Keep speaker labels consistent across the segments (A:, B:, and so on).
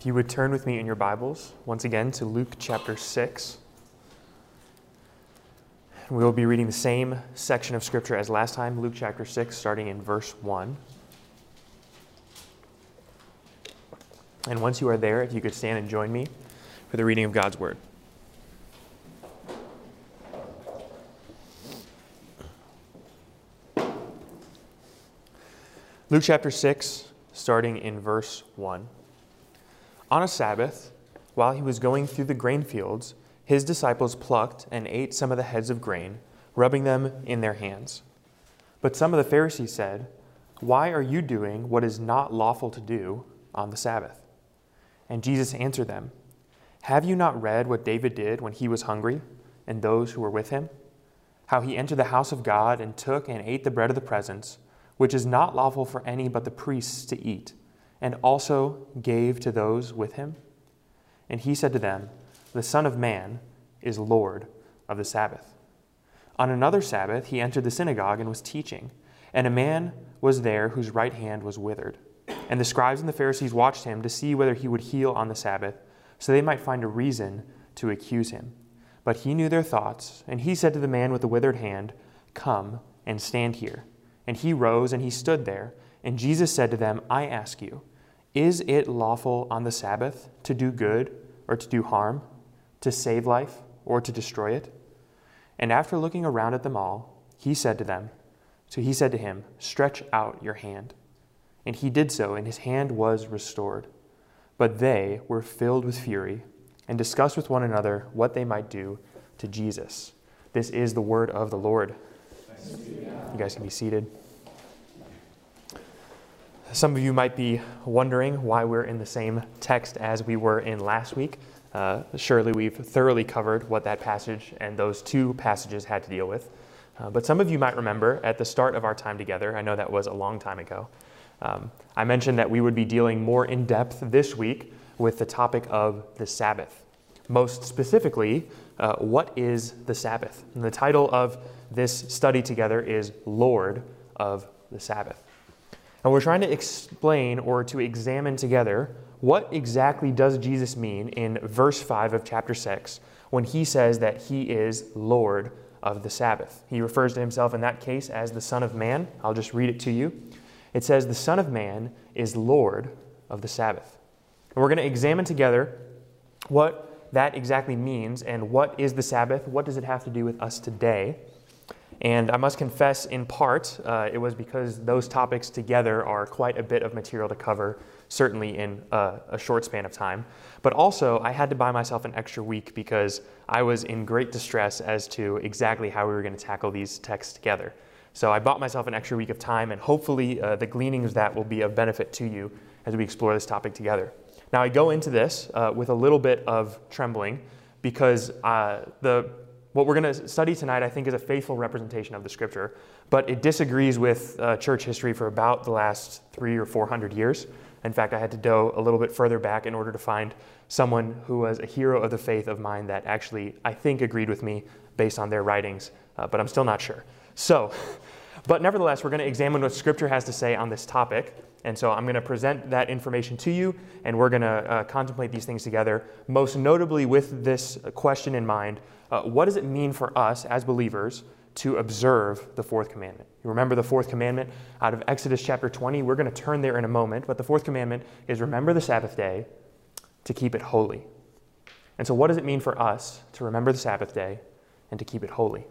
A: If you would turn with me in your Bibles once again to Luke chapter 6. We will be reading the same section of Scripture as last time, Luke chapter 6, starting in verse 1. And once you are there, if you could stand and join me for the reading of God's Word. Luke chapter 6, starting in verse 1. On a Sabbath, while he was going through the grain fields, his disciples plucked and ate some of the heads of grain, rubbing them in their hands. But some of the Pharisees said, Why are you doing what is not lawful to do on the Sabbath? And Jesus answered them, Have you not read what David did when he was hungry, and those who were with him? How he entered the house of God and took and ate the bread of the presence, which is not lawful for any but the priests to eat, and also gave to those with him? And he said to them, The Son of Man is Lord of the Sabbath. On another Sabbath, he entered the synagogue and was teaching, and a man was there whose right hand was withered. And the scribes and the Pharisees watched him to see whether he would heal on the Sabbath, so they might find a reason to accuse him. But he knew their thoughts, and he said to the man with the withered hand, Come and stand here. And he rose and he stood there. And Jesus said to them, I ask you, is it lawful on the Sabbath to do good or to do harm, to save life or to destroy it? And after looking around at them all, he said to them, So he said to him, Stretch out your hand. And he did so, and his hand was restored. But they were filled with fury and discussed with one another what they might do to Jesus. This is the word of the Lord. You guys can be seated. Some of you might be wondering why we're in the same text as we were in last week. Uh, surely we've thoroughly covered what that passage and those two passages had to deal with. Uh, but some of you might remember at the start of our time together, I know that was a long time ago, um, I mentioned that we would be dealing more in depth this week with the topic of the Sabbath. Most specifically, uh, what is the Sabbath? And the title of this study together is Lord of the Sabbath. And we're trying to explain or to examine together what exactly does Jesus mean in verse 5 of chapter 6 when he says that he is Lord of the Sabbath. He refers to himself in that case as the Son of Man. I'll just read it to you. It says, The Son of Man is Lord of the Sabbath. And we're going to examine together what that exactly means and what is the Sabbath, what does it have to do with us today. And I must confess, in part, uh, it was because those topics together are quite a bit of material to cover, certainly in uh, a short span of time. But also, I had to buy myself an extra week because I was in great distress as to exactly how we were going to tackle these texts together. So I bought myself an extra week of time, and hopefully, uh, the gleanings of that will be of benefit to you as we explore this topic together. Now, I go into this uh, with a little bit of trembling because uh, the what we're going to study tonight, I think, is a faithful representation of the scripture, but it disagrees with uh, church history for about the last three or four hundred years. In fact, I had to go a little bit further back in order to find someone who was a hero of the faith of mine that actually, I think, agreed with me based on their writings, uh, but I'm still not sure. So, but nevertheless, we're going to examine what scripture has to say on this topic. And so I'm going to present that information to you, and we're going to uh, contemplate these things together, most notably with this question in mind uh, what does it mean for us as believers to observe the fourth commandment? You remember the fourth commandment out of Exodus chapter 20? We're going to turn there in a moment, but the fourth commandment is remember the Sabbath day to keep it holy. And so, what does it mean for us to remember the Sabbath day and to keep it holy?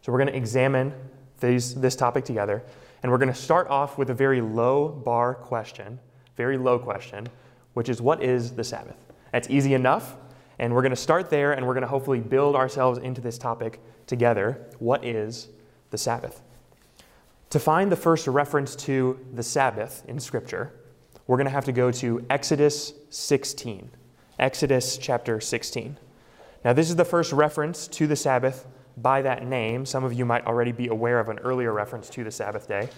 A: So, we're going to examine these, this topic together. And we're going to start off with a very low bar question, very low question, which is what is the Sabbath? That's easy enough. And we're going to start there and we're going to hopefully build ourselves into this topic together. What is the Sabbath? To find the first reference to the Sabbath in Scripture, we're going to have to go to Exodus 16. Exodus chapter 16. Now, this is the first reference to the Sabbath by that name. Some of you might already be aware of an earlier reference to the Sabbath day.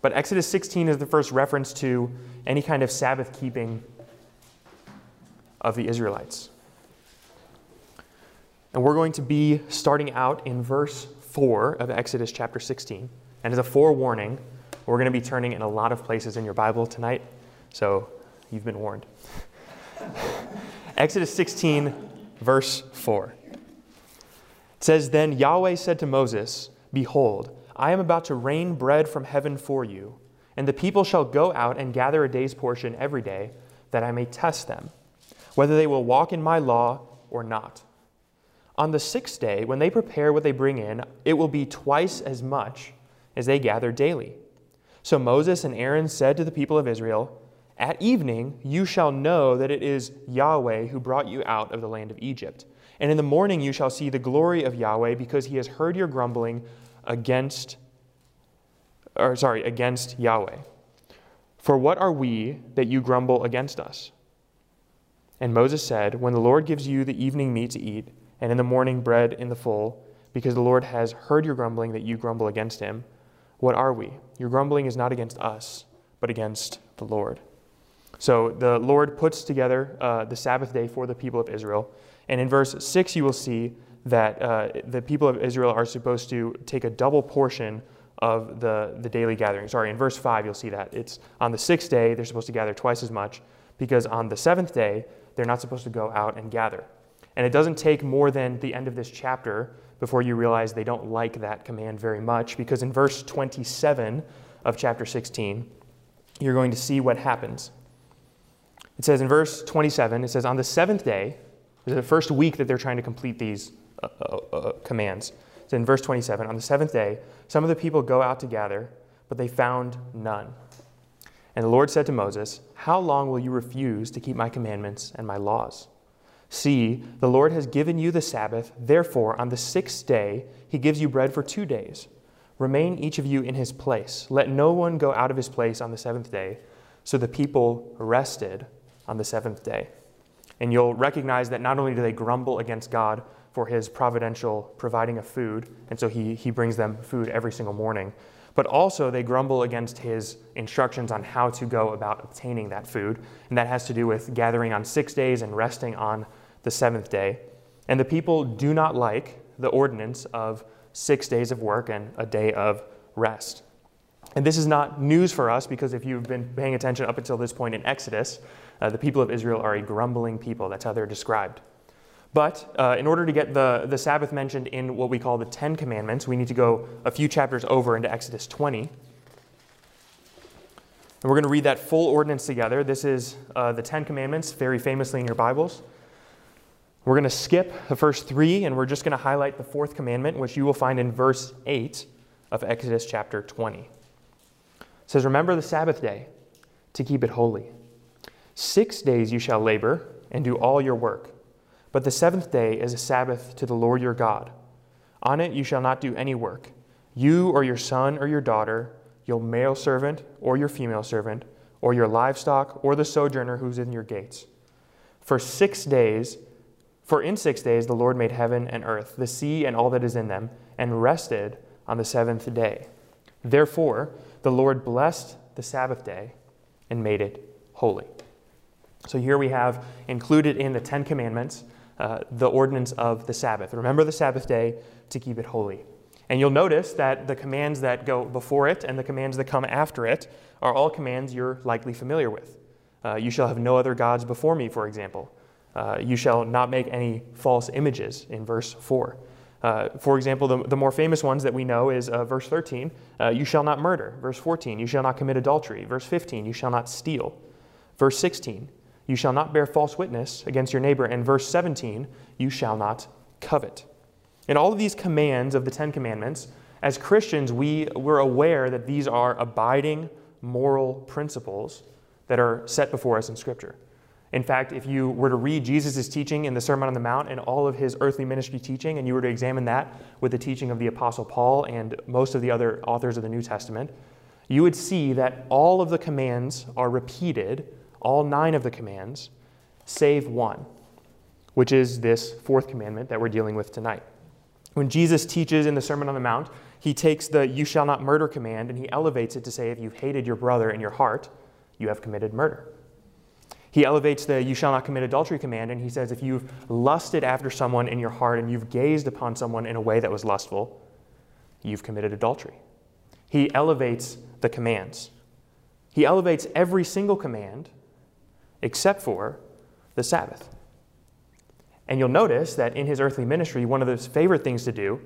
A: But Exodus 16 is the first reference to any kind of Sabbath keeping of the Israelites. And we're going to be starting out in verse 4 of Exodus chapter 16. And as a forewarning, we're going to be turning in a lot of places in your Bible tonight. So You've been warned. Exodus 16, verse 4. It says, Then Yahweh said to Moses, Behold, I am about to rain bread from heaven for you, and the people shall go out and gather a day's portion every day, that I may test them, whether they will walk in my law or not. On the sixth day, when they prepare what they bring in, it will be twice as much as they gather daily. So Moses and Aaron said to the people of Israel, At evening you shall know that it is Yahweh who brought you out of the land of Egypt. And in the morning you shall see the glory of Yahweh, because he has heard your grumbling against or sorry, against Yahweh. For what are we that you grumble against us? And Moses said, When the Lord gives you the evening meat to eat, and in the morning bread in the full, because the Lord has heard your grumbling that you grumble against him, what are we? Your grumbling is not against us, but against the Lord. So the Lord puts together uh, the Sabbath day for the people of Israel. And in verse 6, you will see that uh, the people of Israel are supposed to take a double portion of the, the daily gathering. Sorry, in verse 5, you'll see that. It's on the sixth day, they're supposed to gather twice as much, because on the seventh day, they're not supposed to go out and gather. And it doesn't take more than the end of this chapter before you realize they don't like that command very much, because in verse 27 of chapter 16, you're going to see what happens. It says in verse 27, it says, On the seventh day, is the first week that they're trying to complete these uh, uh, uh, commands. So in verse 27, on the seventh day, some of the people go out to gather, but they found none. And the Lord said to Moses, How long will you refuse to keep my commandments and my laws? See, the Lord has given you the Sabbath. Therefore, on the sixth day, he gives you bread for two days. Remain each of you in his place. Let no one go out of his place on the seventh day. So the people rested on the seventh day. And you'll recognize that not only do they grumble against God for his providential providing of food, and so he, he brings them food every single morning, but also they grumble against his instructions on how to go about obtaining that food. And that has to do with gathering on six days and resting on the seventh day. And the people do not like the ordinance of six days of work and a day of rest. And this is not news for us because if you've been paying attention up until this point in Exodus, uh, the people of Israel are a grumbling people. That's how they're described. But uh, in order to get the, the Sabbath mentioned in what we call the Ten Commandments, we need to go a few chapters over into Exodus 20. And we're going to read that full ordinance together. This is uh, the Ten Commandments, very famously in your Bibles. We're going to skip the first three, and we're just going to highlight the fourth commandment, which you will find in verse 8 of Exodus chapter 20. It says, Remember the Sabbath day to keep it holy. Six days you shall labor and do all your work. But the seventh day is a Sabbath to the Lord your God. On it you shall not do any work, you or your son or your daughter, your male servant or your female servant, or your livestock or the sojourner who's in your gates. For six days, for in six days the Lord made heaven and earth, the sea and all that is in them, and rested on the seventh day. Therefore, the Lord blessed the Sabbath day and made it holy. So here we have included in the Ten Commandments uh, the ordinance of the Sabbath. Remember the Sabbath day to keep it holy. And you'll notice that the commands that go before it and the commands that come after it are all commands you're likely familiar with. Uh, you shall have no other gods before me, for example. Uh, you shall not make any false images in verse 4. Uh, for example, the, the, more famous ones that we know is uh, verse 13, uh, you shall not murder. Verse 14, you shall not commit adultery. Verse 15, you shall not steal. Verse 16, you shall not bear false witness against your neighbor. And verse 17, you shall not covet. In all of these commands of the Ten Commandments, as Christians, we, we're aware that these are abiding moral principles that are set before us in Scripture. In fact, if you were to read Jesus' teaching in the Sermon on the Mount and all of his earthly ministry teaching, and you were to examine that with the teaching of the Apostle Paul and most of the other authors of the New Testament, you would see that all of the commands are repeated all nine of the commands, save one, which is this fourth commandment that we're dealing with tonight. When Jesus teaches in the Sermon on the Mount, he takes the you shall not murder command and he elevates it to say, if you've hated your brother in your heart, you have committed murder. He elevates the you shall not commit adultery command and he says, if you've lusted after someone in your heart and you've gazed upon someone in a way that was lustful, you've committed adultery. He elevates the commands. He elevates every single command except for the Sabbath. And you'll notice that in his earthly ministry, one of his favorite things to do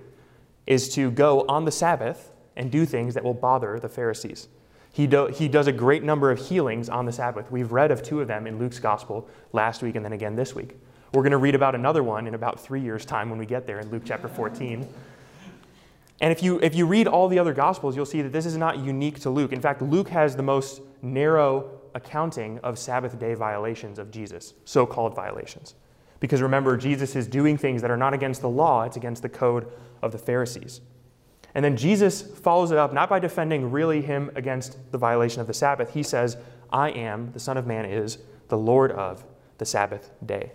A: is to go on the Sabbath and do things that will bother the Pharisees. He, do, he does a great number of healings on the Sabbath. We've read of two of them in Luke's gospel last week and then again this week. We're going to read about another one in about three years' time when we get there in Luke chapter 14. And if you, if you read all the other gospels, you'll see that this is not unique to Luke. In fact, Luke has the most narrow accounting of Sabbath day violations of Jesus, so called violations. Because remember, Jesus is doing things that are not against the law, it's against the code of the Pharisees. And then Jesus follows it up not by defending really him against the violation of the Sabbath. He says, I am, the Son of Man is, the Lord of the Sabbath day.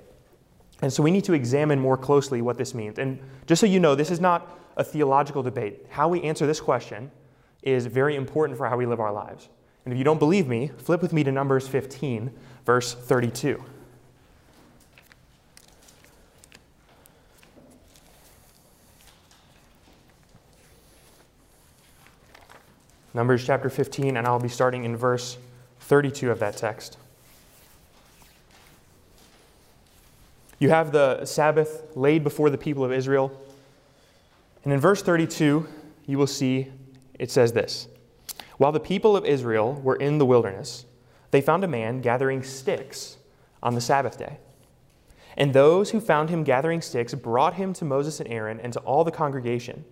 A: And so we need to examine more closely what this means. And just so you know, this is not a theological debate. How we answer this question is very important for how we live our lives. And if you don't believe me, flip with me to Numbers 15, verse 32. Numbers chapter 15, and I'll be starting in verse 32 of that text. You have the Sabbath laid before the people of Israel. And in verse 32, you will see it says this While the people of Israel were in the wilderness, they found a man gathering sticks on the Sabbath day. And those who found him gathering sticks brought him to Moses and Aaron and to all the congregation,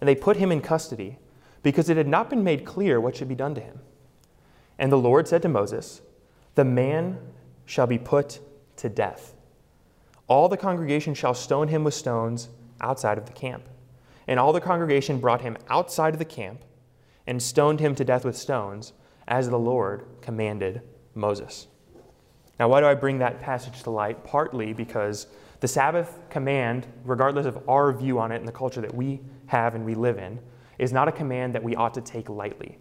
A: and they put him in custody because it had not been made clear what should be done to him. And the Lord said to Moses, The man shall be put to death. All the congregation shall stone him with stones outside of the camp. And all the congregation brought him outside of the camp and stoned him to death with stones, as the Lord commanded Moses. Now, why do I bring that passage to light? Partly because the Sabbath command, regardless of our view on it and the culture that we have and we live in, is not a command that we ought to take lightly.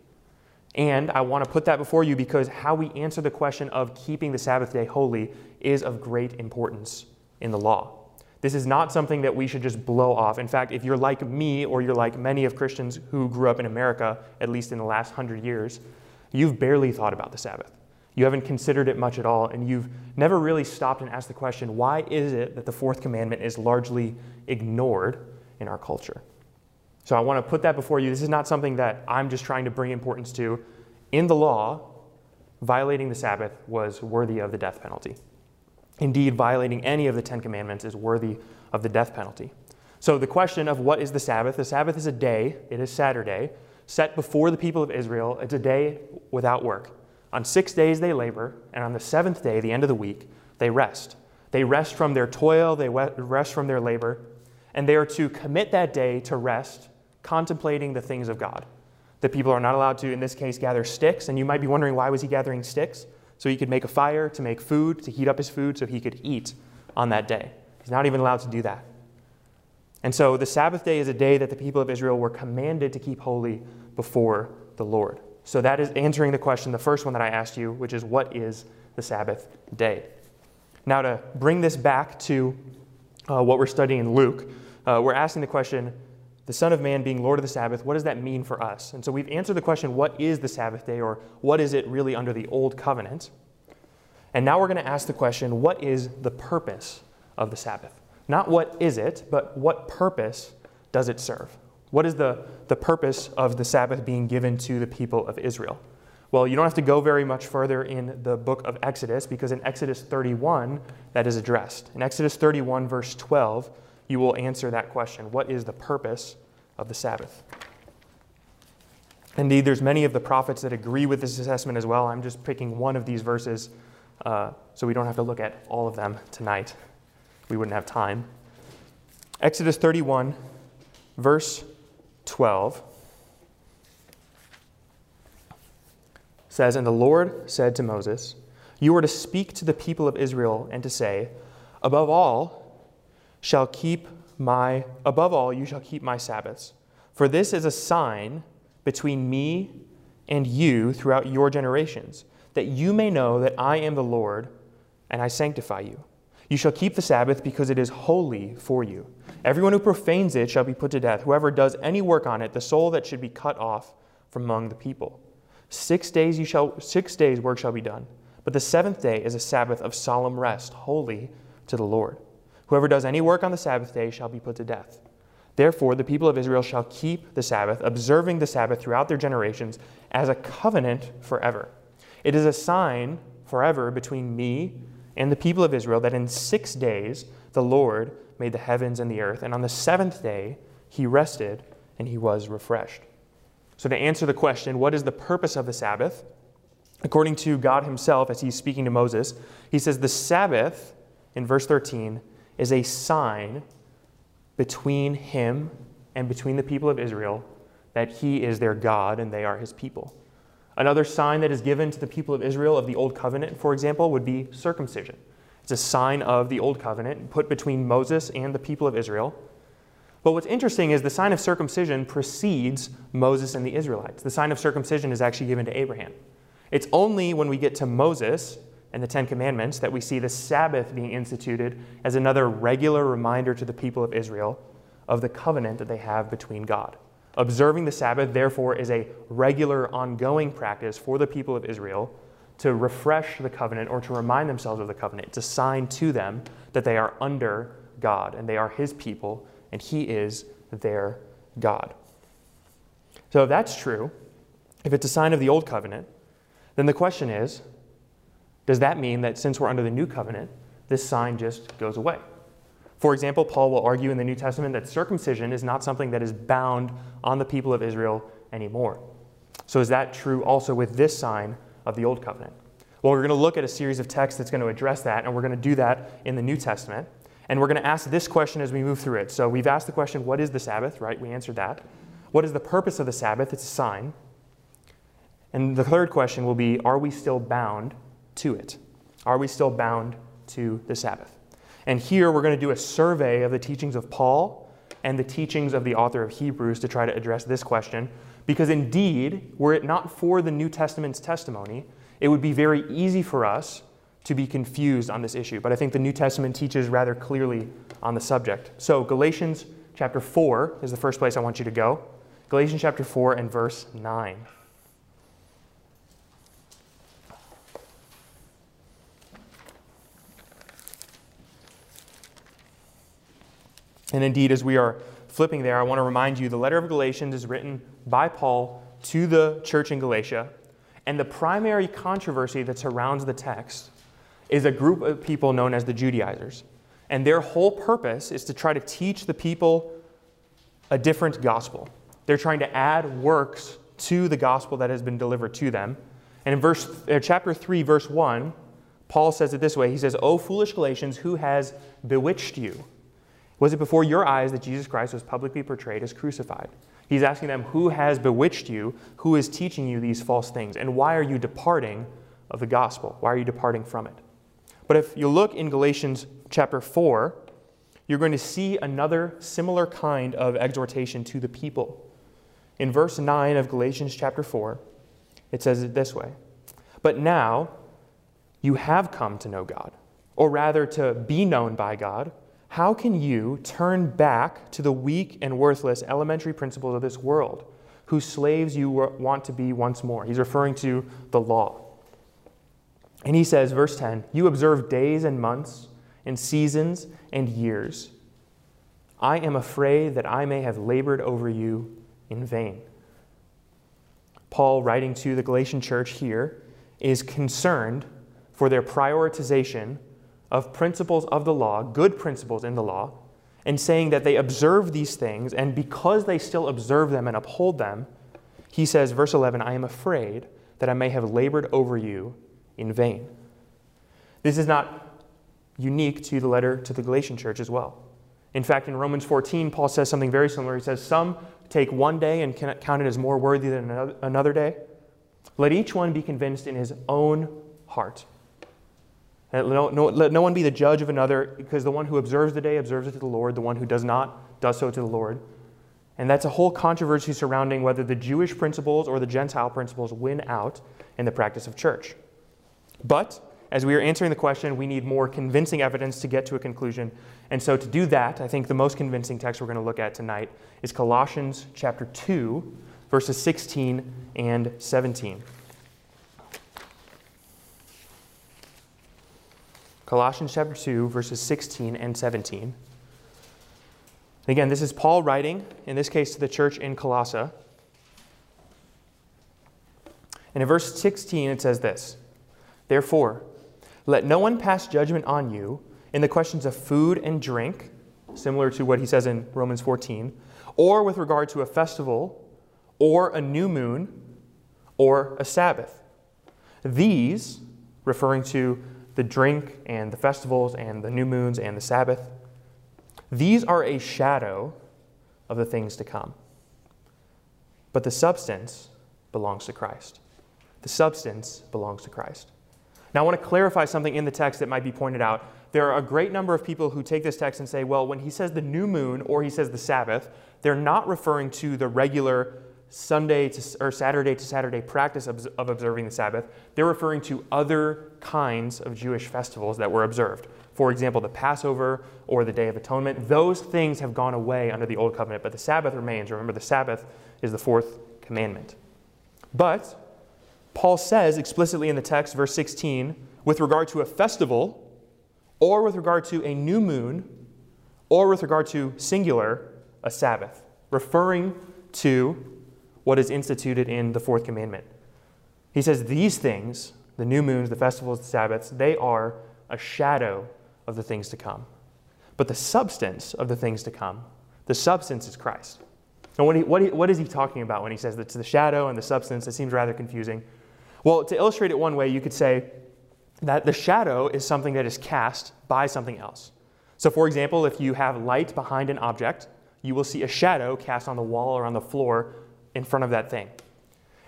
A: And I want to put that before you because how we answer the question of keeping the Sabbath day holy is of great importance in the law. This is not something that we should just blow off. In fact, if you're like me or you're like many of Christians who grew up in America, at least in the last hundred years, you've barely thought about the Sabbath. You haven't considered it much at all, and you've never really stopped and asked the question why is it that the fourth commandment is largely ignored in our culture? So I want to put that before you. This is not something that I'm just trying to bring importance to. In the law, violating the Sabbath was worthy of the death penalty. Indeed, violating any of the Ten Commandments is worthy of the death penalty. So, the question of what is the Sabbath? The Sabbath is a day, it is Saturday, set before the people of Israel. It's a day without work. On six days they labor, and on the seventh day, the end of the week, they rest. They rest from their toil, they rest from their labor, and they are to commit that day to rest contemplating the things of God. The people are not allowed to, in this case, gather sticks. And you might be wondering why was he gathering sticks? So he could make a fire to make food, to heat up his food so he could eat on that day. He's not even allowed to do that. And so the Sabbath day is a day that the people of Israel were commanded to keep holy before the Lord. So that is answering the question, the first one that I asked you, which is what is the Sabbath day? Now, to bring this back to uh, what we're studying in Luke, uh, we're asking the question the Son of Man being Lord of the Sabbath, what does that mean for us? And so we've answered the question, what is the Sabbath day, or what is it really under the Old Covenant? And now we're going to ask the question, what is the purpose of the Sabbath? Not what is it, but what purpose does it serve? What is the, the purpose of the Sabbath being given to the people of Israel? Well, you don't have to go very much further in the book of Exodus because in Exodus 31, that is addressed. In Exodus 31, verse 12, you will answer that question What is the purpose of the Sabbath? Indeed, there's many of the prophets that agree with this assessment as well. I'm just picking one of these verses uh, so we don't have to look at all of them tonight. We wouldn't have time. Exodus 31, verse 12 says, And the Lord said to Moses, You are to speak to the people of Israel and to say, Above all, shall keep my, above all, you shall keep my Sabbaths. For this is a sign between me and you throughout your generations, that you may know that I am the Lord and I sanctify you. You shall keep the Sabbath because it is holy for you. Everyone who profanes it shall be put to death. Whoever does any work on it, the soul that should be cut off from among the people. Six days you shall six days work shall be done but the seventh day is a Sabbath of solemn rest, holy to the Lord. Whoever does any work on the Sabbath day shall be put to death. Therefore, the people of Israel shall keep the Sabbath, observing the Sabbath throughout their generations as a covenant forever. It is a sign forever between me and the people of Israel that in six days the Lord made the heavens and the earth, and on the seventh day he rested and he was refreshed. So, to answer the question, what is the purpose of the Sabbath? According to God Himself, as He's speaking to Moses, He says, The Sabbath, in verse 13, is a sign between Him and between the people of Israel that He is their God and they are His people. Another sign that is given to the people of Israel of the Old Covenant, for example, would be circumcision. It's a sign of the Old Covenant put between Moses and the people of Israel. But what's interesting is the sign of circumcision precedes Moses and the Israelites. The sign of circumcision is actually given to Abraham. It's only when we get to Moses and the Ten Commandments that we see the Sabbath being instituted as another regular reminder to the people of Israel of the covenant that they have between God. Observing the Sabbath, therefore, is a regular, ongoing practice for the people of Israel to refresh the covenant or to remind themselves of the covenant. It's a sign to them that they are under God and they are His people and He is their God. So, if that's true, if it's a sign of the old covenant, then the question is does that mean that since we're under the new covenant, this sign just goes away? For example, Paul will argue in the New Testament that circumcision is not something that is bound on the people of Israel anymore. So, is that true also with this sign of the Old Covenant? Well, we're going to look at a series of texts that's going to address that, and we're going to do that in the New Testament. And we're going to ask this question as we move through it. So, we've asked the question, what is the Sabbath, right? We answered that. What is the purpose of the Sabbath? It's a sign. And the third question will be, are we still bound to it? Are we still bound to the Sabbath? And here we're going to do a survey of the teachings of Paul and the teachings of the author of Hebrews to try to address this question. Because indeed, were it not for the New Testament's testimony, it would be very easy for us to be confused on this issue. But I think the New Testament teaches rather clearly on the subject. So, Galatians chapter 4 is the first place I want you to go. Galatians chapter 4 and verse 9. And indeed, as we are flipping there, I want to remind you the letter of Galatians is written by Paul to the church in Galatia. And the primary controversy that surrounds the text is a group of people known as the Judaizers. And their whole purpose is to try to teach the people a different gospel. They're trying to add works to the gospel that has been delivered to them. And in verse, uh, chapter 3, verse 1, Paul says it this way He says, O foolish Galatians, who has bewitched you? Was it before your eyes that Jesus Christ was publicly portrayed as crucified? He's asking them, Who has bewitched you? Who is teaching you these false things? And why are you departing of the gospel? Why are you departing from it? But if you look in Galatians chapter 4, you're going to see another similar kind of exhortation to the people. In verse 9 of Galatians chapter 4, it says it this way But now you have come to know God, or rather to be known by God how can you turn back to the weak and worthless elementary principles of this world, whose slaves you want to be once more? He's referring to the law. And he says, verse 10 You observe days and months, and seasons and years. I am afraid that I may have labored over you in vain. Paul, writing to the Galatian church here, is concerned for their prioritization of principles of the law, good principles in the law, and saying that they observe these things, and because they still observe them and uphold them, he says, verse 11, I am afraid that I may have labored over you in vain. This is not unique to the letter to the Galatian church as well. In fact, in Romans 14, Paul says something very similar. He says, Some take one day and count it as more worthy than another day. Let each one be convinced in his own heart. And no, no, let no one be the judge of another, because the one who observes the day observes it to the Lord, the one who does not does so to the Lord. And that's a whole controversy surrounding whether the Jewish principles or the Gentile principles win out in the practice of church. But as we are answering the question, we need more convincing evidence to get to a conclusion. And so to do that, I think the most convincing text we're going to look at tonight is Colossians chapter 2, verses 16 and 17. Colossians chapter 2, verses 16 and 17. Again, this is Paul writing, in this case to the church in Colossae. And in verse 16, it says this Therefore, let no one pass judgment on you in the questions of food and drink, similar to what he says in Romans 14, or with regard to a festival, or a new moon, or a Sabbath. These, referring to the drink and the festivals and the new moons and the Sabbath, these are a shadow of the things to come. But the substance belongs to Christ. The substance belongs to Christ. Now, I want to clarify something in the text that might be pointed out. There are a great number of people who take this text and say, well, when he says the new moon or he says the Sabbath, they're not referring to the regular Sunday to, or Saturday to Saturday practice of, of observing the Sabbath. They're referring to other kinds of Jewish festivals that were observed. For example, the Passover or the Day of Atonement. Those things have gone away under the Old Covenant, but the Sabbath remains. Remember, the Sabbath is the fourth commandment. But Paul says explicitly in the text, verse 16, with regard to a festival, or with regard to a new moon, or with regard to singular, a Sabbath, referring to what is instituted in the fourth commandment. He says these things, the new moons, the festivals, the Sabbaths, they are a shadow of the things to come. But the substance of the things to come, the substance is Christ. And what, he, what, he, what is he talking about when he says that it's the shadow and the substance? It seems rather confusing. Well, to illustrate it one way, you could say that the shadow is something that is cast by something else. So, for example, if you have light behind an object, you will see a shadow cast on the wall or on the floor in front of that thing.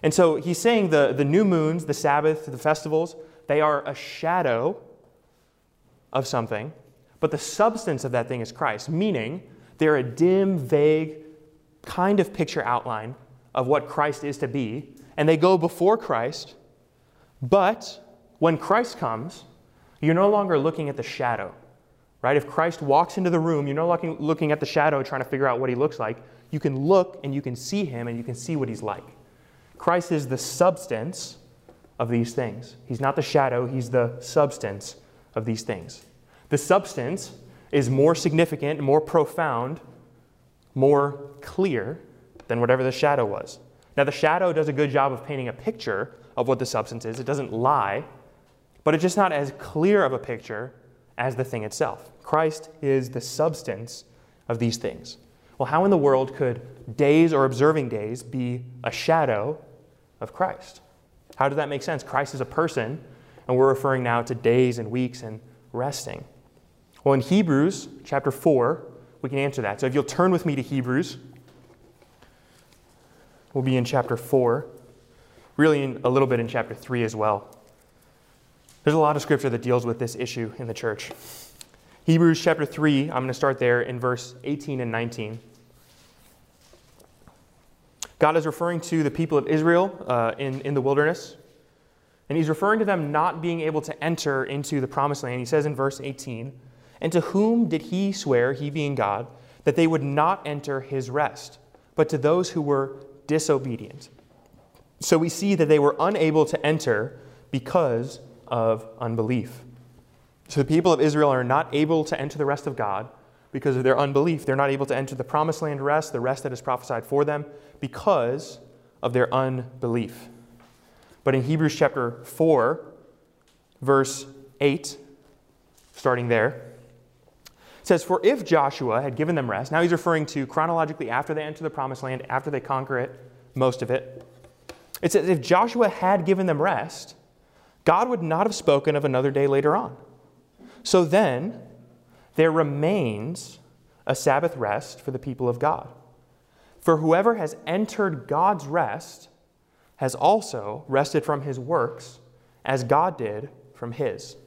A: And so he's saying the, the new moons, the Sabbath, the festivals, they are a shadow of something, but the substance of that thing is Christ, meaning they're a dim, vague kind of picture outline of what Christ is to be, and they go before Christ but when Christ comes, you're no longer looking at the shadow, right? If Christ walks into the room, you're no longer looking at the shadow trying to figure out what he looks like. You can look and you can see him and you can see what he's like. Christ is the substance of these things. He's not the shadow, he's the substance of these things. The substance is more significant, more profound, more clear than whatever the shadow was. Now, the shadow does a good job of painting a picture of what the substance is. It doesn't lie, but it's just not as clear of a picture as the thing itself. Christ is the substance of these things. Well, how in the world could days or observing days be a shadow of Christ? How does that make sense? Christ is a person, and we're referring now to days and weeks and resting. Well, in Hebrews chapter 4, we can answer that. So if you'll turn with me to Hebrews, we'll be in chapter 4 really in, a little bit in chapter 3 as well. There's a lot of scripture that deals with this issue in the church. Hebrews chapter 3, I'm going to start there in verse 18 and 19. God is referring to the people of Israel uh, in, in the wilderness, and he's referring to them not being able to enter into the promised land. He says in verse 18, And to whom did he swear, he being God, that they would not enter his rest, but to those who were disobedient? So we see that they were unable to enter because of unbelief. So the people of Israel are not able to enter the rest of God because of their unbelief. They're not able to enter the promised land rest, the rest that is prophesied for them, because of their unbelief. But in Hebrews chapter 4, verse 8, starting there, it says, For if Joshua had given them rest, now he's referring to chronologically after they enter the promised land, after they conquer it, most of it. It says if Joshua had given them rest, God would not have spoken of another day later on. So then, there remains a Sabbath rest for the people of God. For whoever has entered God's rest has also rested from his works as God did from his.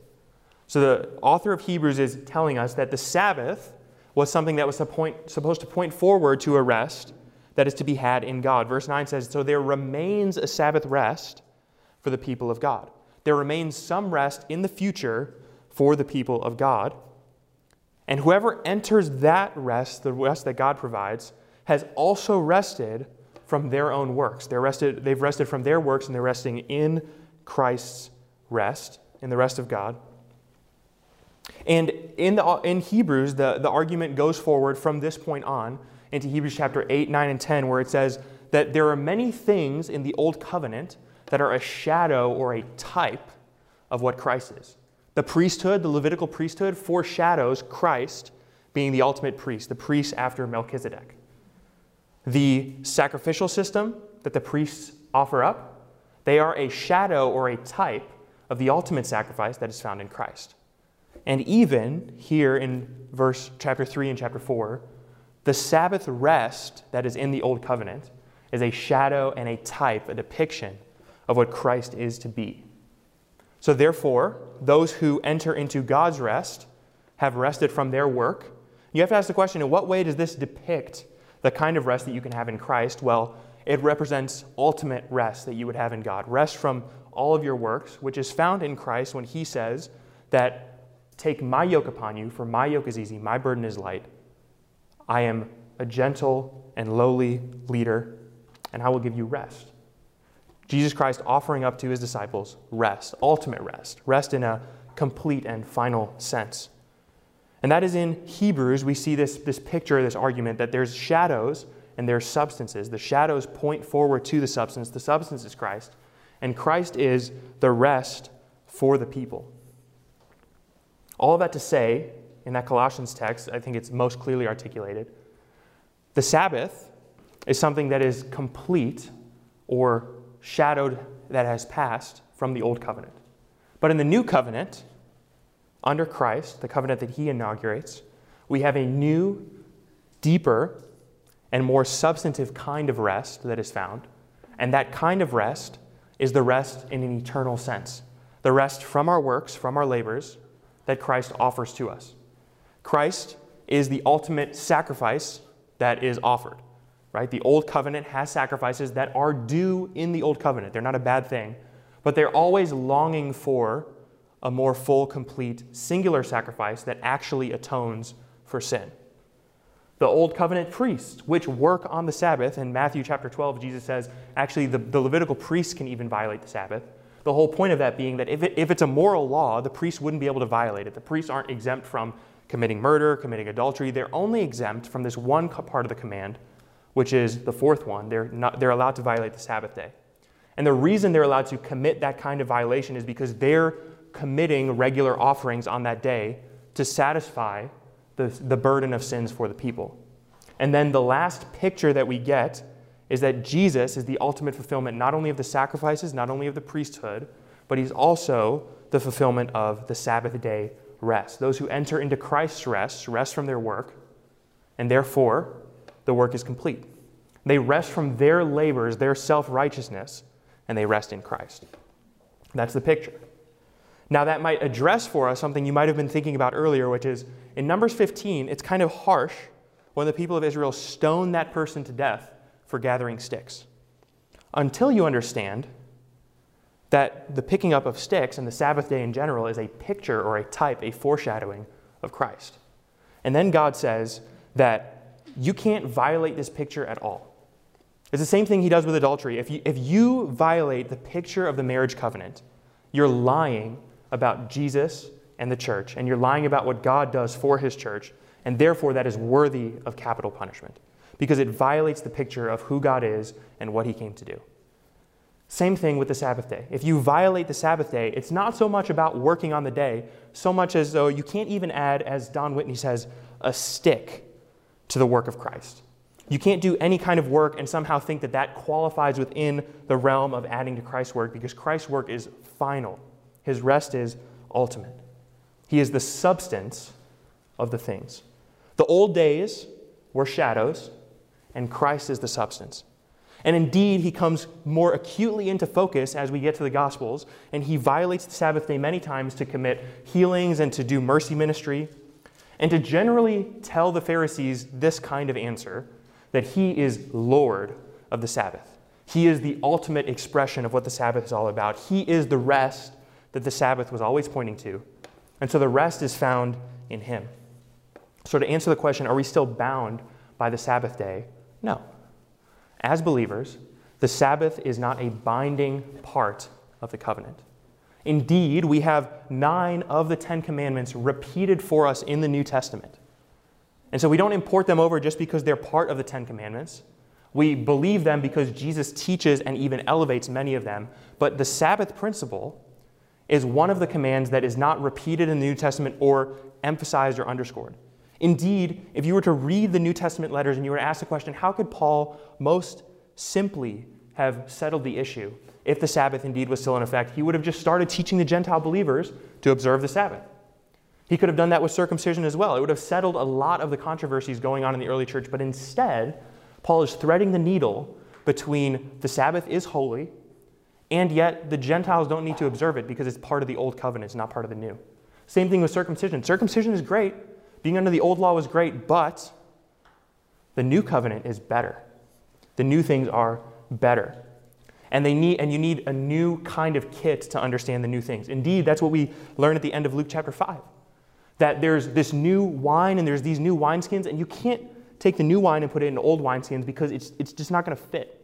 A: So the author of Hebrews is telling us that the Sabbath was something that was point, supposed to point forward to a rest that is to be had in God. Verse 9 says, So there remains a Sabbath rest for the people of God. There remains some rest in the future for the people of God. And whoever enters that rest, the rest that God provides, has also rested from their own works. They're rested, they've rested from their works and they're resting in Christ's rest, in the rest of God. And in, the, in Hebrews, the, the argument goes forward from this point on into Hebrews chapter 8, 9, and 10, where it says that there are many things in the Old Covenant that are a shadow or a type of what Christ is. The priesthood, the Levitical priesthood, foreshadows Christ being the ultimate priest, the priest after Melchizedek. The sacrificial system that the priests offer up, they are a shadow or a type of the ultimate sacrifice that is found in Christ. And even here in verse chapter 3 and chapter 4, the Sabbath rest that is in the Old Covenant is a shadow and a type, a depiction of what Christ is to be. So, therefore, those who enter into God's rest have rested from their work. You have to ask the question in what way does this depict the kind of rest that you can have in Christ? Well, it represents ultimate rest that you would have in God. Rest from all of your works, which is found in Christ when he says that Take my yoke upon you, for my yoke is easy, my burden is light. I am a gentle and lowly leader, and I will give you rest. Jesus Christ offering up to his disciples rest, ultimate rest, rest in a complete and final sense. And that is in Hebrews, we see this, this picture, this argument that there's shadows and there's substances. The shadows point forward to the substance. The substance is Christ, and Christ is the rest for the people. All that to say, in that Colossians text, I think it's most clearly articulated. The Sabbath is something that is complete or shadowed that has passed from the old covenant. But in the new covenant, under Christ, the covenant that he inaugurates, we have a new, deeper, and more substantive kind of rest that is found. And that kind of rest is the rest in an eternal sense the rest from our works, from our labors, that Christ offers to us. Christ is the ultimate sacrifice that is offered, right? The Old Covenant has sacrifices that are due in the Old Covenant. They're not a bad thing, but they're always longing for a more full, complete, singular sacrifice that actually atones for sin. The Old Covenant priests, which work on the Sabbath, in Matthew chapter 12, Jesus says actually the, the Levitical priests can even violate the Sabbath. The whole point of that being that if, it, if it's a moral law, the priests wouldn't be able to violate it. The priests aren't exempt from committing murder, committing adultery. They're only exempt from this one part of the command, which is the fourth one. They're, not, they're allowed to violate the Sabbath day. And the reason they're allowed to commit that kind of violation is because they're committing regular offerings on that day to satisfy the, the burden of sins for the people. And then the last picture that we get is that Jesus is the ultimate fulfillment not only of the sacrifices, not only of the priesthood, but he's also the fulfillment of the Sabbath day rest. Those who enter into Christ's rest rest from their work, and therefore the work is complete. They rest from their labors, their self righteousness, and they rest in Christ. That's the picture. Now, that might address for us something you might have been thinking about earlier, which is in Numbers 15, it's kind of harsh when the people of Israel stone that person to death for gathering sticks. Until you understand that the picking up of sticks and the Sabbath day in general is a picture or a type, a foreshadowing of Christ. And then God says that you can't violate this picture at all. It's the same thing he does with adultery. If you, if you violate the picture of the marriage covenant, you're lying about Jesus and the church, and you're lying about what God does for his church, and therefore that is worthy of capital punishment because it violates the picture of who God is and what he came to do. Same thing with the Sabbath day. If you violate the Sabbath day, it's not so much about working on the day, so much as though you can't even add, as Don Whitney says, a stick to the work of Christ. You can't do any kind of work and somehow think that that qualifies within the realm of adding to Christ's work because Christ's work is final. His rest is ultimate. He is the substance of the things. The old days were shadows, and Christ is the substance. And indeed, he comes more acutely into focus as we get to the Gospels, and he violates the Sabbath day many times to commit healings and to do mercy ministry, and to generally tell the Pharisees this kind of answer that he is Lord of the Sabbath. He is the ultimate expression of what the Sabbath is all about. He is the rest that the Sabbath was always pointing to. And so the rest is found in him. So, to answer the question, are we still bound by the Sabbath day? No. As believers, the Sabbath is not a binding part of the covenant. Indeed, we have nine of the Ten Commandments repeated for us in the New Testament. And so we don't import them over just because they're part of the Ten Commandments. We believe them because Jesus teaches and even elevates many of them. But the Sabbath principle is one of the commands that is not repeated in the New Testament or emphasized or underscored. Indeed, if you were to read the New Testament letters and you were to ask the question, how could Paul most simply have settled the issue if the Sabbath indeed was still in effect? He would have just started teaching the Gentile believers to observe the Sabbath. He could have done that with circumcision as well. It would have settled a lot of the controversies going on in the early church, but instead, Paul is threading the needle between the Sabbath is holy, and yet the Gentiles don't need to observe it because it's part of the old covenant, it's not part of the new. Same thing with circumcision. Circumcision is great, being under the old law was great, but the new covenant is better. The new things are better. And they need and you need a new kind of kit to understand the new things. Indeed, that's what we learn at the end of Luke chapter 5. That there's this new wine and there's these new wineskins, and you can't take the new wine and put it in old wineskins because it's, it's just not going to fit.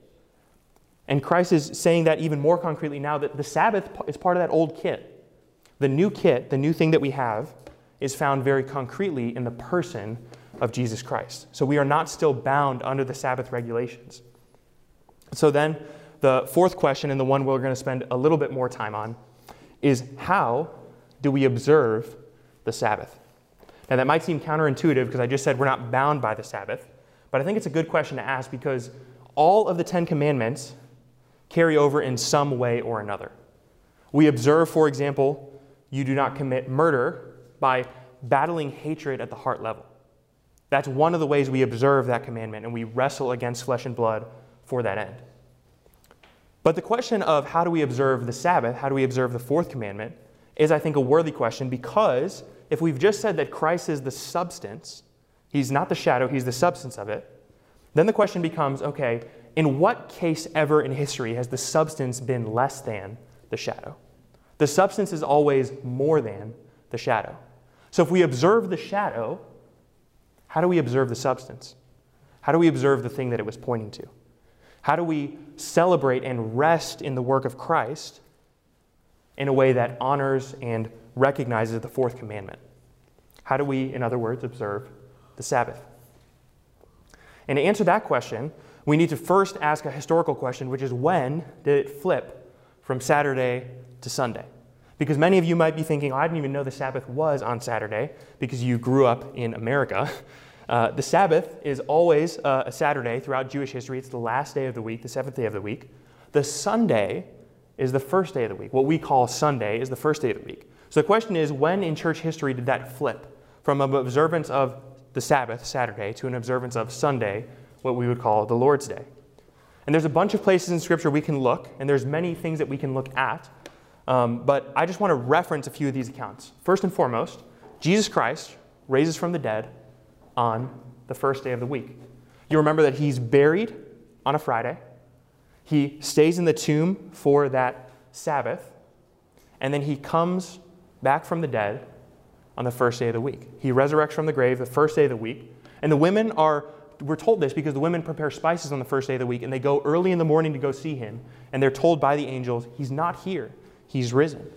A: And Christ is saying that even more concretely now that the Sabbath is part of that old kit. The new kit, the new thing that we have, is found very concretely in the person of Jesus Christ. So we are not still bound under the Sabbath regulations. So then, the fourth question, and the one we're going to spend a little bit more time on, is how do we observe the Sabbath? Now, that might seem counterintuitive because I just said we're not bound by the Sabbath, but I think it's a good question to ask because all of the Ten Commandments carry over in some way or another. We observe, for example, you do not commit murder by battling hatred at the heart level. That's one of the ways we observe that commandment, and we wrestle against flesh and blood for that end. But the question of how do we observe the Sabbath, how do we observe the fourth commandment, is, I think, a worthy question because if we've just said that Christ is the substance, he's not the shadow, he's the substance of it, then the question becomes okay, in what case ever in history has the substance been less than the shadow? The substance is always more than the shadow. So if we observe the shadow, how do we observe the substance? How do we observe the thing that it was pointing to? How do we celebrate and rest in the work of Christ in a way that honors and recognizes the fourth commandment? How do we, in other words, observe the Sabbath? And to answer that question, we need to first ask a historical question, which is when did it flip from Saturday to Sunday? Because many of you might be thinking, oh, I didn't even know the Sabbath was on Saturday because you grew up in America. Uh, the Sabbath is always uh, a Saturday throughout Jewish history. It's the last day of the week, the seventh day of the week. The Sunday is the first day of the week. What we call Sunday is the first day of the week. So the question is, when in church history did that flip from an observance of the Sabbath, Saturday, to an observance of Sunday, what we would call the Lord's Day? And there's a bunch of places in Scripture we can look, and there's many things that we can look at. Um, but I just want to reference a few of these accounts. First and foremost, Jesus Christ raises from the dead on the first day of the week. You remember that he's buried on a Friday. He stays in the tomb for that Sabbath, and then he comes back from the dead on the first day of the week. He resurrects from the grave the first day of the week. And the women are, we're told this because the women prepare spices on the first day of the week, and they go early in the morning to go see him. And they're told by the angels, He's not here, He's risen.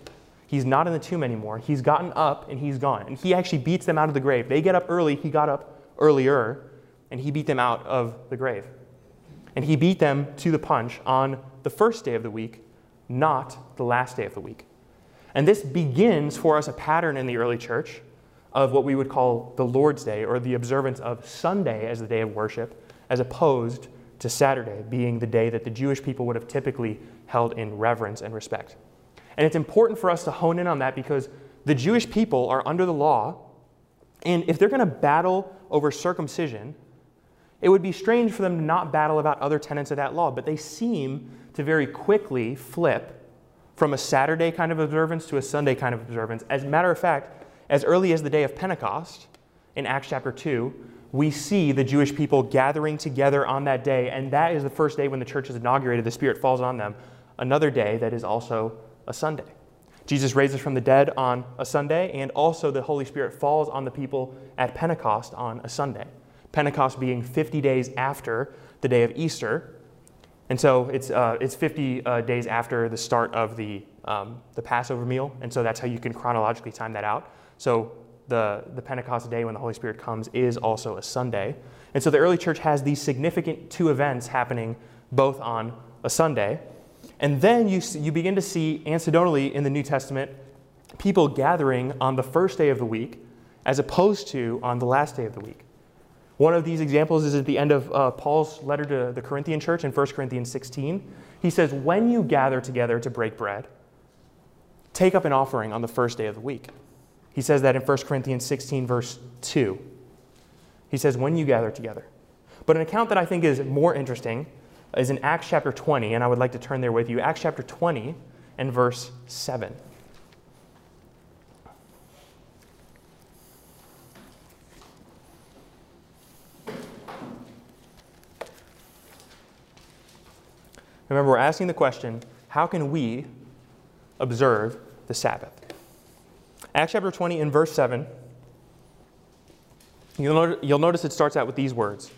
A: He's not in the tomb anymore. He's gotten up and he's gone. And he actually beats them out of the grave. They get up early, he got up earlier, and he beat them out of the grave. And he beat them to the punch on the first day of the week, not the last day of the week. And this begins for us a pattern in the early church of what we would call the Lord's Day or the observance of Sunday as the day of worship, as opposed to Saturday being the day that the Jewish people would have typically held in reverence and respect. And it's important for us to hone in on that because the Jewish people are under the law, and if they're going to battle over circumcision, it would be strange for them to not battle about other tenets of that law, but they seem to very quickly flip from a Saturday kind of observance to a Sunday kind of observance. As a matter of fact, as early as the day of Pentecost in Acts chapter 2, we see the Jewish people gathering together on that day, and that is the first day when the church is inaugurated. The Spirit falls on them. Another day that is also a Sunday. Jesus raises from the dead on a Sunday, and also the Holy Spirit falls on the people at Pentecost on a Sunday. Pentecost being 50 days after the day of Easter, and so it's, uh, it's 50 uh, days after the start of the um, the Passover meal, and so that's how you can chronologically time that out. So the, the Pentecost day when the Holy Spirit comes is also a Sunday. And so the early church has these significant two events happening both on a Sunday. And then you, you begin to see anecdotally in the New Testament people gathering on the first day of the week as opposed to on the last day of the week. One of these examples is at the end of uh, Paul's letter to the Corinthian church in 1 Corinthians 16. He says, When you gather together to break bread, take up an offering on the first day of the week. He says that in 1 Corinthians 16, verse 2. He says, When you gather together. But an account that I think is more interesting is in Acts chapter 20, and I would like to turn there with you. Acts chapter 20 and verse 7. Remember, we're asking the question how can we observe the Sabbath? Acts chapter 20 in verse 7, you'll, not- you'll notice it starts out with these words.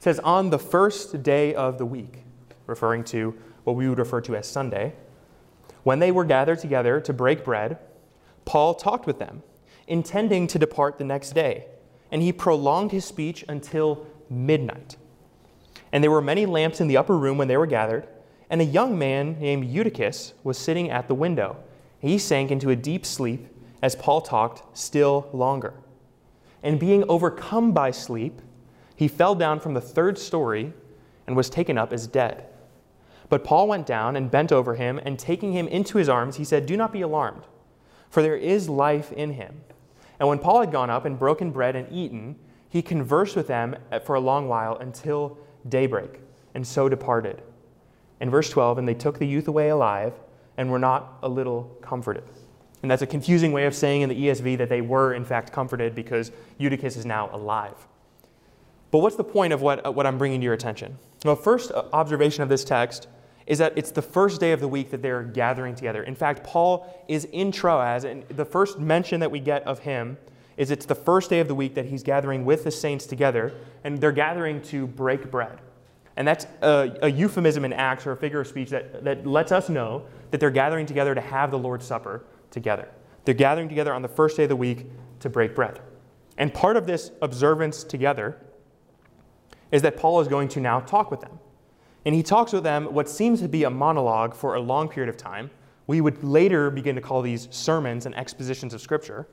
A: It says, On the first day of the week, referring to what we would refer to as Sunday, when they were gathered together to break bread, Paul talked with them, intending to depart the next day, and he prolonged his speech until midnight. And there were many lamps in the upper room when they were gathered, and a young man named Eutychus was sitting at the window. He sank into a deep sleep as Paul talked still longer. And being overcome by sleep, he fell down from the third story and was taken up as dead. But Paul went down and bent over him, and taking him into his arms, he said, Do not be alarmed, for there is life in him. And when Paul had gone up and broken bread and eaten, he conversed with them for a long while until daybreak, and so departed. In verse 12, and they took the youth away alive and were not a little comforted. And that's a confusing way of saying in the ESV that they were, in fact, comforted because Eutychus is now alive. But what's the point of what, uh, what I'm bringing to your attention? Well, first uh, observation of this text is that it's the first day of the week that they're gathering together. In fact, Paul is in Troas, and the first mention that we get of him is it's the first day of the week that he's gathering with the saints together, and they're gathering to break bread. And that's a, a, euphemism in Acts or a figure of speech that, that lets us know that they're gathering together to have the Lord's Supper together. They're gathering together on the first day of the week to break bread. And part of this observance together is that Paul is going to now talk with them. And he talks with them what seems to be a monologue for a long period of time. We would later begin to call these sermons and expositions of Scripture.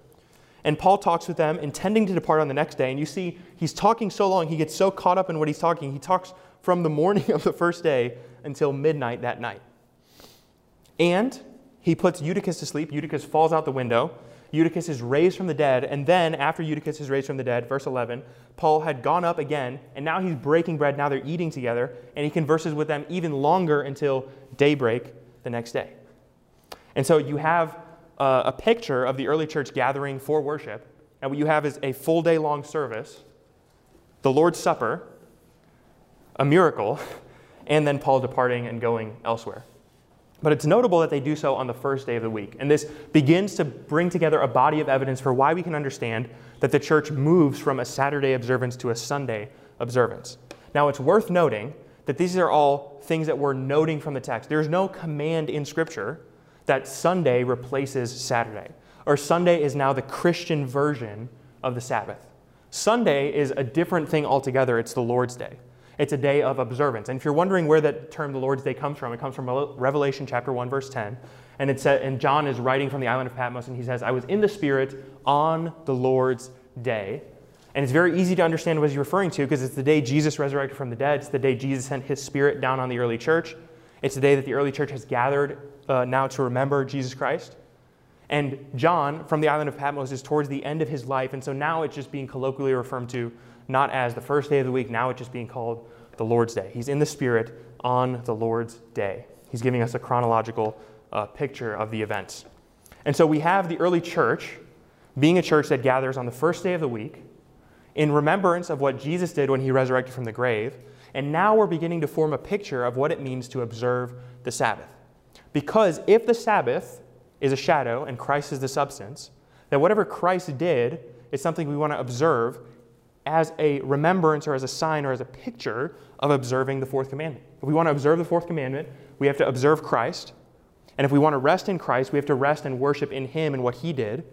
A: And Paul talks with them, intending to depart on the next day. And you see, he's talking so long, he gets so caught up in what he's talking, he talks from the morning of the first day until midnight that night. And he puts Eutychus to sleep. Eutychus falls out the window. Eutychus is raised from the dead. And then, after Eutychus is raised from the dead, verse 11, Paul had gone up again, and now he's breaking bread. Now they're eating together, and he converses with them even longer until daybreak the next day. And so you have uh, a picture of the early church gathering for worship, and what you have is a full day long service, the Lord's Supper, a miracle, and then Paul departing and going elsewhere. But it's notable that they do so on the first day of the week. And this begins to bring together a body of evidence for why we can understand that the church moves from a Saturday observance to a Sunday observance. Now, it's worth noting that these are all things that we're noting from the text. There's no command in Scripture that Sunday replaces Saturday, or Sunday is now the Christian version of the Sabbath. Sunday is a different thing altogether, it's the Lord's Day. It's a day of observance. And if you're wondering where that term the Lord's Day comes from, it comes from Revelation chapter 1, verse 10. And it said, and John is writing from the island of Patmos, and he says, I was in the Spirit on the Lord's day. And it's very easy to understand what he's referring to because it's the day Jesus resurrected from the dead. It's the day Jesus sent his Spirit down on the early church. It's the day that the early church has gathered uh, now to remember Jesus Christ. And John from the island of Patmos is towards the end of his life, and so now it's just being colloquially referred to not as the first day of the week, now it's just being called the Lord's Day. He's in the Spirit on the Lord's Day. He's giving us a chronological uh, picture of the events. And so we have the early church being a church that gathers on the first day of the week in remembrance of what Jesus did when he resurrected from the grave. And now we're beginning to form a picture of what it means to observe the Sabbath. Because if the Sabbath is a shadow and Christ is the substance, then whatever Christ did is something we want to observe as a remembrance or as a sign or as a picture of observing the fourth commandment. If we want to observe the fourth commandment, we have to observe Christ. And if we want to rest in Christ, we have to rest and worship in Him and what He did.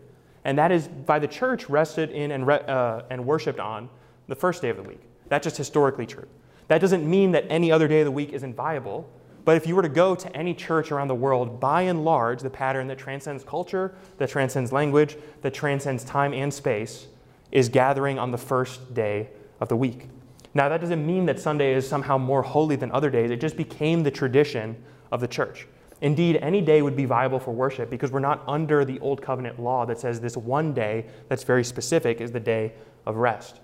A: And that is by the church rested in and, re- uh, and worshiped on the first day of the week. That's just historically true. That doesn't mean that any other day of the week isn't viable. But if you were to go to any church around the world, by and large, the pattern that transcends culture, that transcends language, that transcends time and space, is gathering on the first day of the week. Now, that doesn't mean that Sunday is somehow more holy than other days. It just became the tradition of the church. Indeed, any day would be viable for worship because we're not under the Old Covenant law that says this one day that's very specific is the day of rest.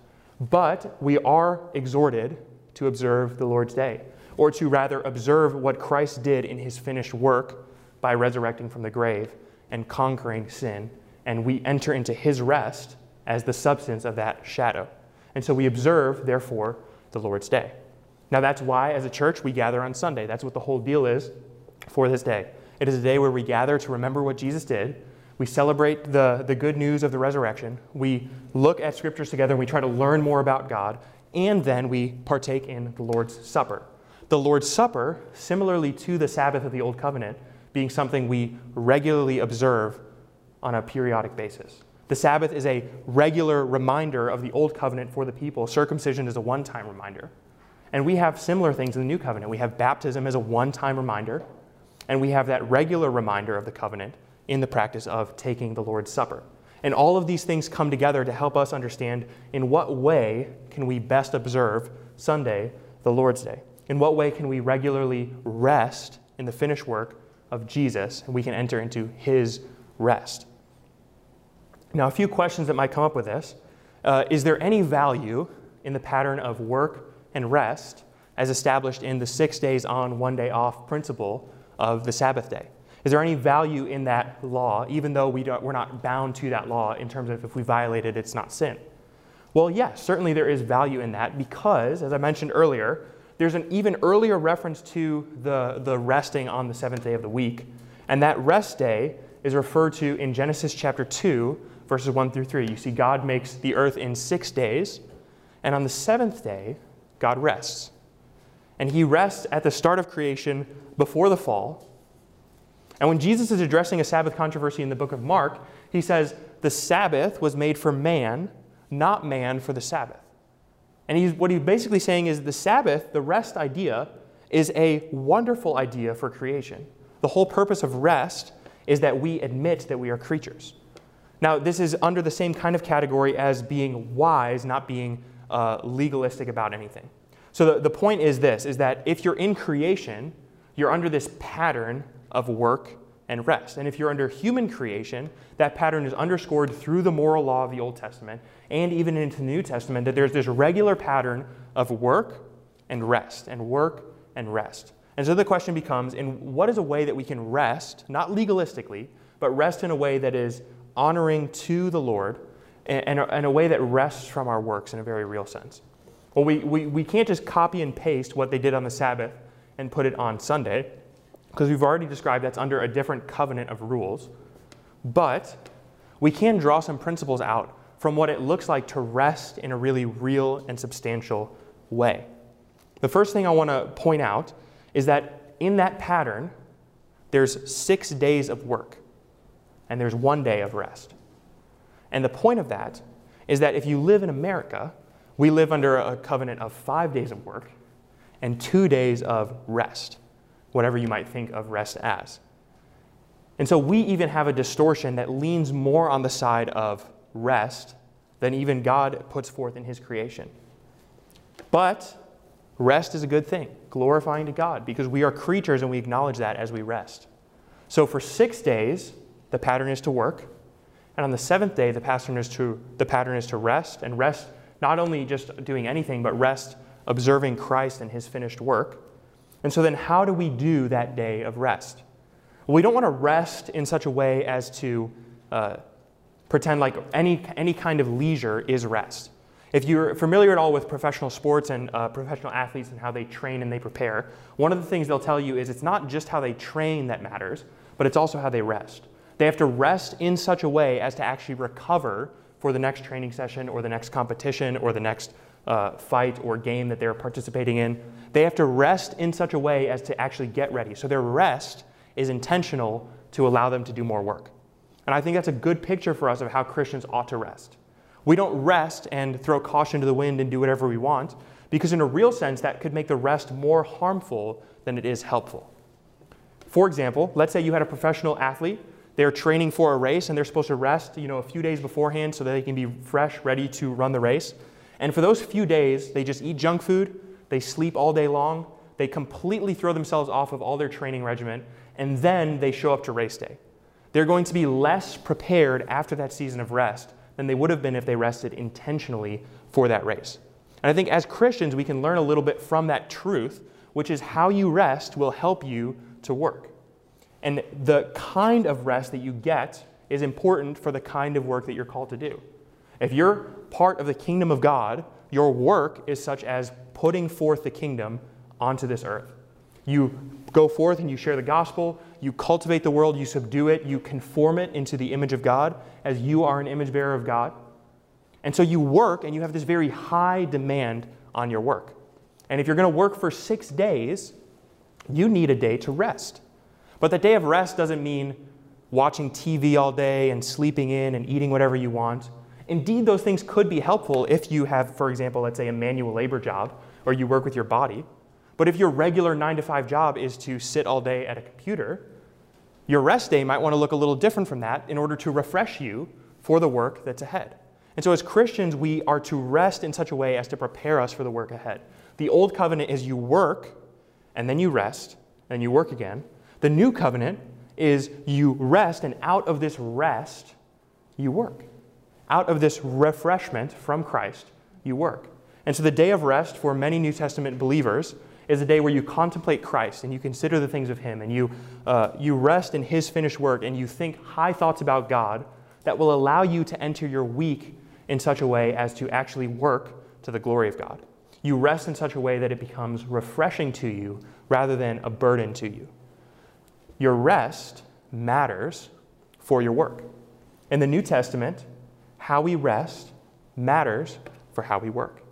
A: But we are exhorted to observe the Lord's day, or to rather observe what Christ did in his finished work by resurrecting from the grave and conquering sin. And we enter into his rest as the substance of that shadow. And so we observe, therefore, the Lord's day. Now, that's why, as a church, we gather on Sunday. That's what the whole deal is for this day. It is a day where we gather to remember what Jesus did. We celebrate the, the good news of the resurrection. We look at scriptures together and we try to learn more about God. And then we partake in the Lord's Supper. The Lord's Supper, similarly to the Sabbath of the Old Covenant, being something we regularly observe on a periodic basis. The Sabbath is a regular reminder of the Old Covenant for the people. Circumcision is a one time reminder. And we have similar things in the New Covenant. We have baptism as a one time reminder, and we have that regular reminder of the covenant in the practice of taking the Lord's Supper. And all of these things come together to help us understand in what way can we best observe Sunday, the Lord's Day? In what way can we regularly rest in the finished work of Jesus and we can enter into his rest? Now, a few questions that might come up with this. Uh, is there any value in the pattern of work and rest as established in the six days on, one day off principle of the Sabbath day? Is there any value in that law, even though we we're not bound to that law in terms of if we violate it, it's not sin? Well, yes, certainly there is value in that because, as I mentioned earlier, there's an even earlier reference to the, the resting on the seventh day of the week. And that rest day is referred to in Genesis chapter 2, verses 1 through 3. You see, God makes the earth in six days, and on the seventh day, God rests. And he rests at the start of creation before the fall. And when Jesus is addressing a Sabbath controversy in the book of Mark, he says, The Sabbath was made for man, not man for the Sabbath. And he's, what he's basically saying is the Sabbath, the rest idea, is a wonderful idea for creation. The whole purpose of rest is that we admit that we are creatures. Now, this is under the same kind of category as being wise, not being uh, legalistic about anything. So the, the point is this, is that if you're in creation, you're under this pattern of work and rest. And if you're under human creation, that pattern is underscored through the moral law of the Old Testament and even into the New Testament that there's this regular pattern of work and rest, and work and rest. And so the question becomes in what is a way that we can rest, not legalistically, but rest in a way that is honoring to the Lord and, and, a way that rests from our works in a very real sense. Well, we, we, we can't just copy and paste what they did on the Sabbath and put it on Sunday, because we've already described that's under a different covenant of rules. But we can draw some principles out from what it looks like to rest in a really real and substantial way. The first thing I want to point out is that in that pattern, there's six days of work and there's one day of rest. And the point of that is that if you live in America, we live under a covenant of five days of work and two days of rest, whatever you might think of rest as. And so we even have a distortion that leans more on the side of rest than even God puts forth in his creation. But rest is a good thing, glorifying to God, because we are creatures and we acknowledge that as we rest. So for six days, the pattern is to work. And on the seventh day, the pattern is to, the pattern is to rest, and rest not only just doing anything, but rest observing Christ and his finished work. And so then, how do we do that day of rest? Well, we don't want to rest in such a way as to uh, pretend like any, any kind of leisure is rest. If you're familiar at all with professional sports and uh, professional athletes and how they train and they prepare, one of the things they'll tell you is it's not just how they train that matters, but it's also how they rest. They have to rest in such a way as to actually recover for the next training session or the next competition or the next uh, fight or game that they're participating in. They have to rest in such a way as to actually get ready. So their rest is intentional to allow them to do more work. And I think that's a good picture for us of how Christians ought to rest. We don't rest and throw caution to the wind and do whatever we want, because in a real sense, that could make the rest more harmful than it is helpful. For example, let's say you had a professional athlete. They're training for a race and they're supposed to rest, you know, a few days beforehand so that they can be fresh, ready to run the race. And for those few days, they just eat junk food, they sleep all day long, they completely throw themselves off of all their training regimen, and then they show up to race day. They're going to be less prepared after that season of rest than they would have been if they rested intentionally for that race. And I think as Christians, we can learn a little bit from that truth, which is how you rest will help you to work. And the kind of rest that you get is important for the kind of work that you're called to do. If you're part of the kingdom of God, your work is such as putting forth the kingdom onto this earth. You go forth and you share the gospel, you cultivate the world, you subdue it, you conform it into the image of God as you are an image bearer of God. And so you work and you have this very high demand on your work. And if you're going to work for six days, you need a day to rest. But the day of rest doesn't mean watching TV all day and sleeping in and eating whatever you want. Indeed, those things could be helpful if you have, for example, let's say a manual labor job or you work with your body. But if your regular nine to five job is to sit all day at a computer, your rest day might want to look a little different from that in order to refresh you for the work that's ahead. And so, as Christians, we are to rest in such a way as to prepare us for the work ahead. The old covenant is you work and then you rest, and you work again. The new covenant is you rest, and out of this rest, you work. Out of this refreshment from Christ, you work. And so the day of rest for many New Testament believers is a day where you contemplate Christ and you consider the things of Him and you, uh, you rest in His finished work and you think high thoughts about God that will allow you to enter your week in such a way as to actually work to the glory of God. You rest in such a way that it becomes refreshing to you rather than a burden to you. Your rest matters for your work. In the New Testament, how we rest matters for how we work.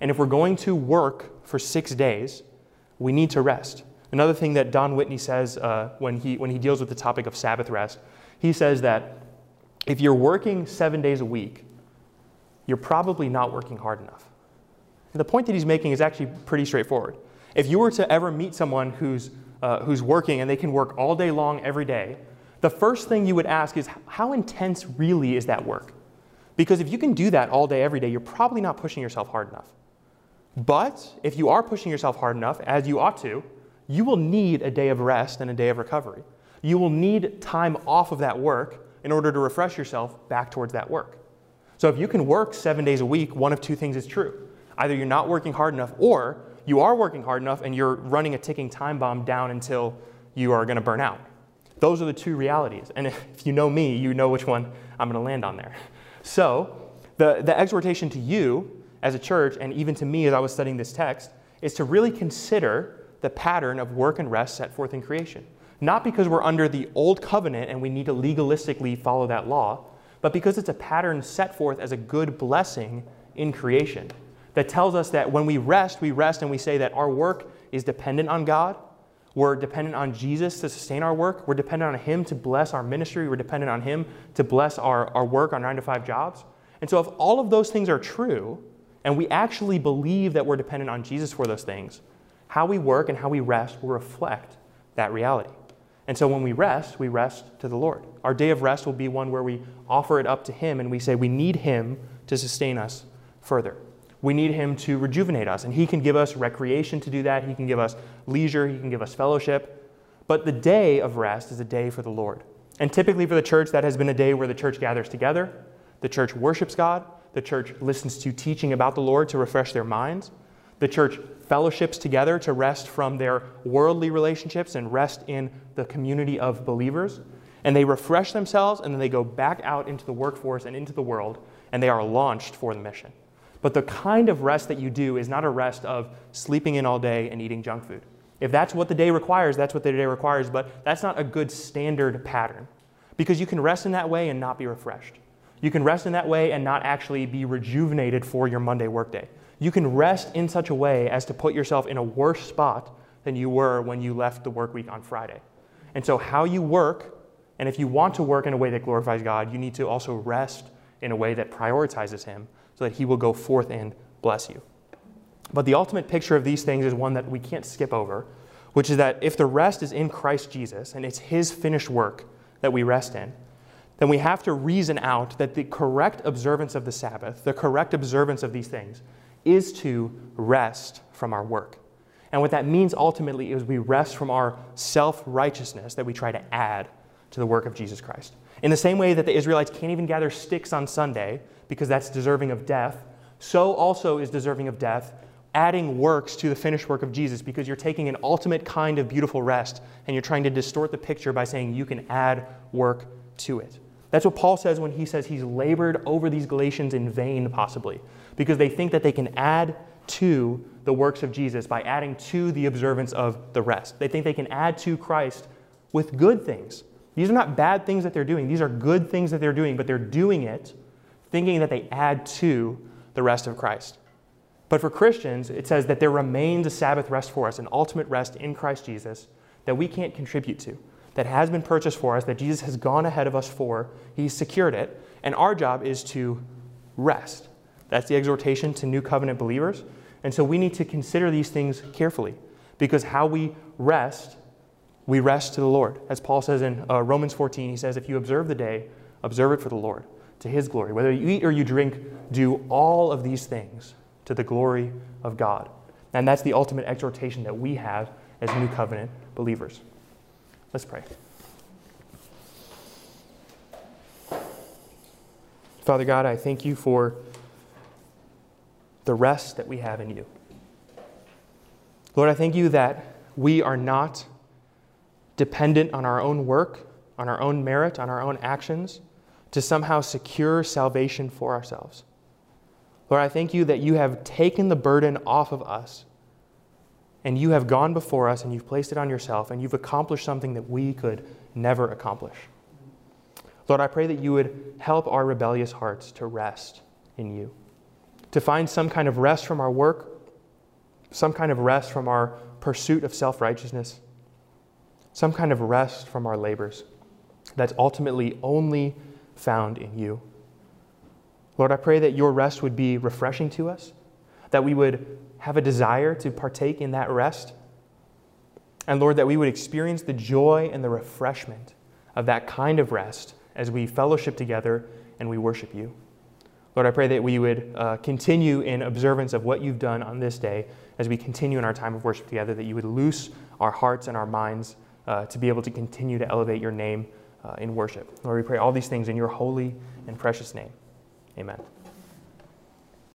A: And if we're going to work for six days, we need to rest. Another thing that Don Whitney says uh, when, he, when he deals with the topic of Sabbath rest, he says that if you're working seven days a week, you're probably not working hard enough. And the point that he's making is actually pretty straightforward. If you were to ever meet someone who's, uh, who's working and they can work all day long every day, the first thing you would ask is how intense really is that work? Because if you can do that all day, every day, you're probably not pushing yourself hard enough. But if you are pushing yourself hard enough, as you ought to, you will need a day of rest and a day of recovery. You will need time off of that work in order to refresh yourself back towards that work. So if you can work seven days a week, one of two things is true. Either you're not working hard enough, or you are working hard enough and you're running a ticking time bomb down until you are going to burn out. Those are the two realities. And if you know me, you know which one I'm going to land on there. So, the, the exhortation to you as a church, and even to me as I was studying this text, is to really consider the pattern of work and rest set forth in creation. Not because we're under the old covenant and we need to legalistically follow that law, but because it's a pattern set forth as a good blessing in creation that tells us that when we rest, we rest and we say that our work is dependent on God. We're dependent on Jesus to sustain our work. We're dependent on Him to bless our ministry. We're dependent on Him to bless our, our work, our nine to five jobs. And so, if all of those things are true, and we actually believe that we're dependent on Jesus for those things, how we work and how we rest will reflect that reality. And so when we rest, we rest to the Lord. Our day of rest will be one where we offer it up to Him and we say we need Him to sustain us further we need Him to rejuvenate us. And He can give us recreation to do that, He can give us leisure, He can give us fellowship. But the day of rest is a day for the Lord. And typically for the church, that has been a day where the church gathers together, the church worships God, the church listens to teaching about the Lord to refresh their minds, the church fellowships together to rest from their worldly relationships and rest in the community of believers. And they refresh themselves and then they go back out into the workforce and into the world and they are launched for the mission. But the kind of rest that you do is not a rest of sleeping in all day and eating junk food. If that's what the day requires, that's what the day requires, but that's not a good standard pattern. Because you can rest in that way and not be refreshed. You can rest in that way and not actually be rejuvenated for your Monday workday. You can rest in such a way as to put yourself in a worse spot than you were when you left the work week on Friday. And so, how you work, and if you want to work in a way that glorifies God, you need to also rest in a way that prioritizes Him so that He will go forth and bless you. But the ultimate picture of these things is one that we can't skip over, which is that if the rest is in Christ Jesus and it's His finished work that we rest in, then we have to reason out that the correct observance of the Sabbath, the correct observance of these things, is to rest from our work. And what that means ultimately is we rest from our self righteousness that we try to add to the work of Jesus Christ. In the same way that the Israelites can't even gather sticks on Sunday because that's deserving of death, so also is deserving of death adding works to the finished work of Jesus because you're taking an ultimate kind of beautiful rest and you're trying to distort the picture by saying you can add work to it. That's what Paul says when he says he's labored over these Galatians in vain, possibly, because they think that they can add to the works of Jesus by adding to the observance of the rest. They think they can add to Christ with good things. These are not bad things that they're doing, these are good things that they're doing, but they're doing it thinking that they add to the rest of Christ. But for Christians, it says that there remains a Sabbath rest for us, an ultimate rest in Christ Jesus that we can't contribute to, that has been purchased for us, that Jesus has gone ahead of us for. He's secured it. And our job is to rest. That's the exhortation to new covenant believers. And so we need to consider these things carefully because how we rest, we rest to the Lord. As Paul says in uh, Romans 14, he says, If you observe the day, observe it for the Lord, to his glory. Whether you eat or you drink, do all of these things to the glory of God. And that's the ultimate exhortation that we have as new covenant believers. Let's pray. Father God, I thank you for the rest that we have in you. Lord, I thank you that we are not dependent on our own work, on our own merit, on our own actions to somehow secure salvation for ourselves. Lord, I thank you that you have taken the burden off of us and you have gone before us and you've placed it on yourself and you've accomplished something that we could never accomplish. Lord, I pray that you would help our rebellious hearts to rest in you, to find some kind of rest from our work, some kind of rest from our pursuit of self righteousness, some kind of rest from our labors that's ultimately only found in you. Lord, I pray that your rest would be refreshing to us, that we would have a desire to partake in that rest. And Lord, that we would experience the joy and the refreshment of that kind of rest as we fellowship together and we worship you. Lord, I pray that we would uh, continue in observance of what you've done on this day as we continue in our time of worship together, that you would loose our hearts and our minds uh, to be able to continue to elevate your name uh, in worship. Lord, we pray all these things in your holy and precious name. Amen.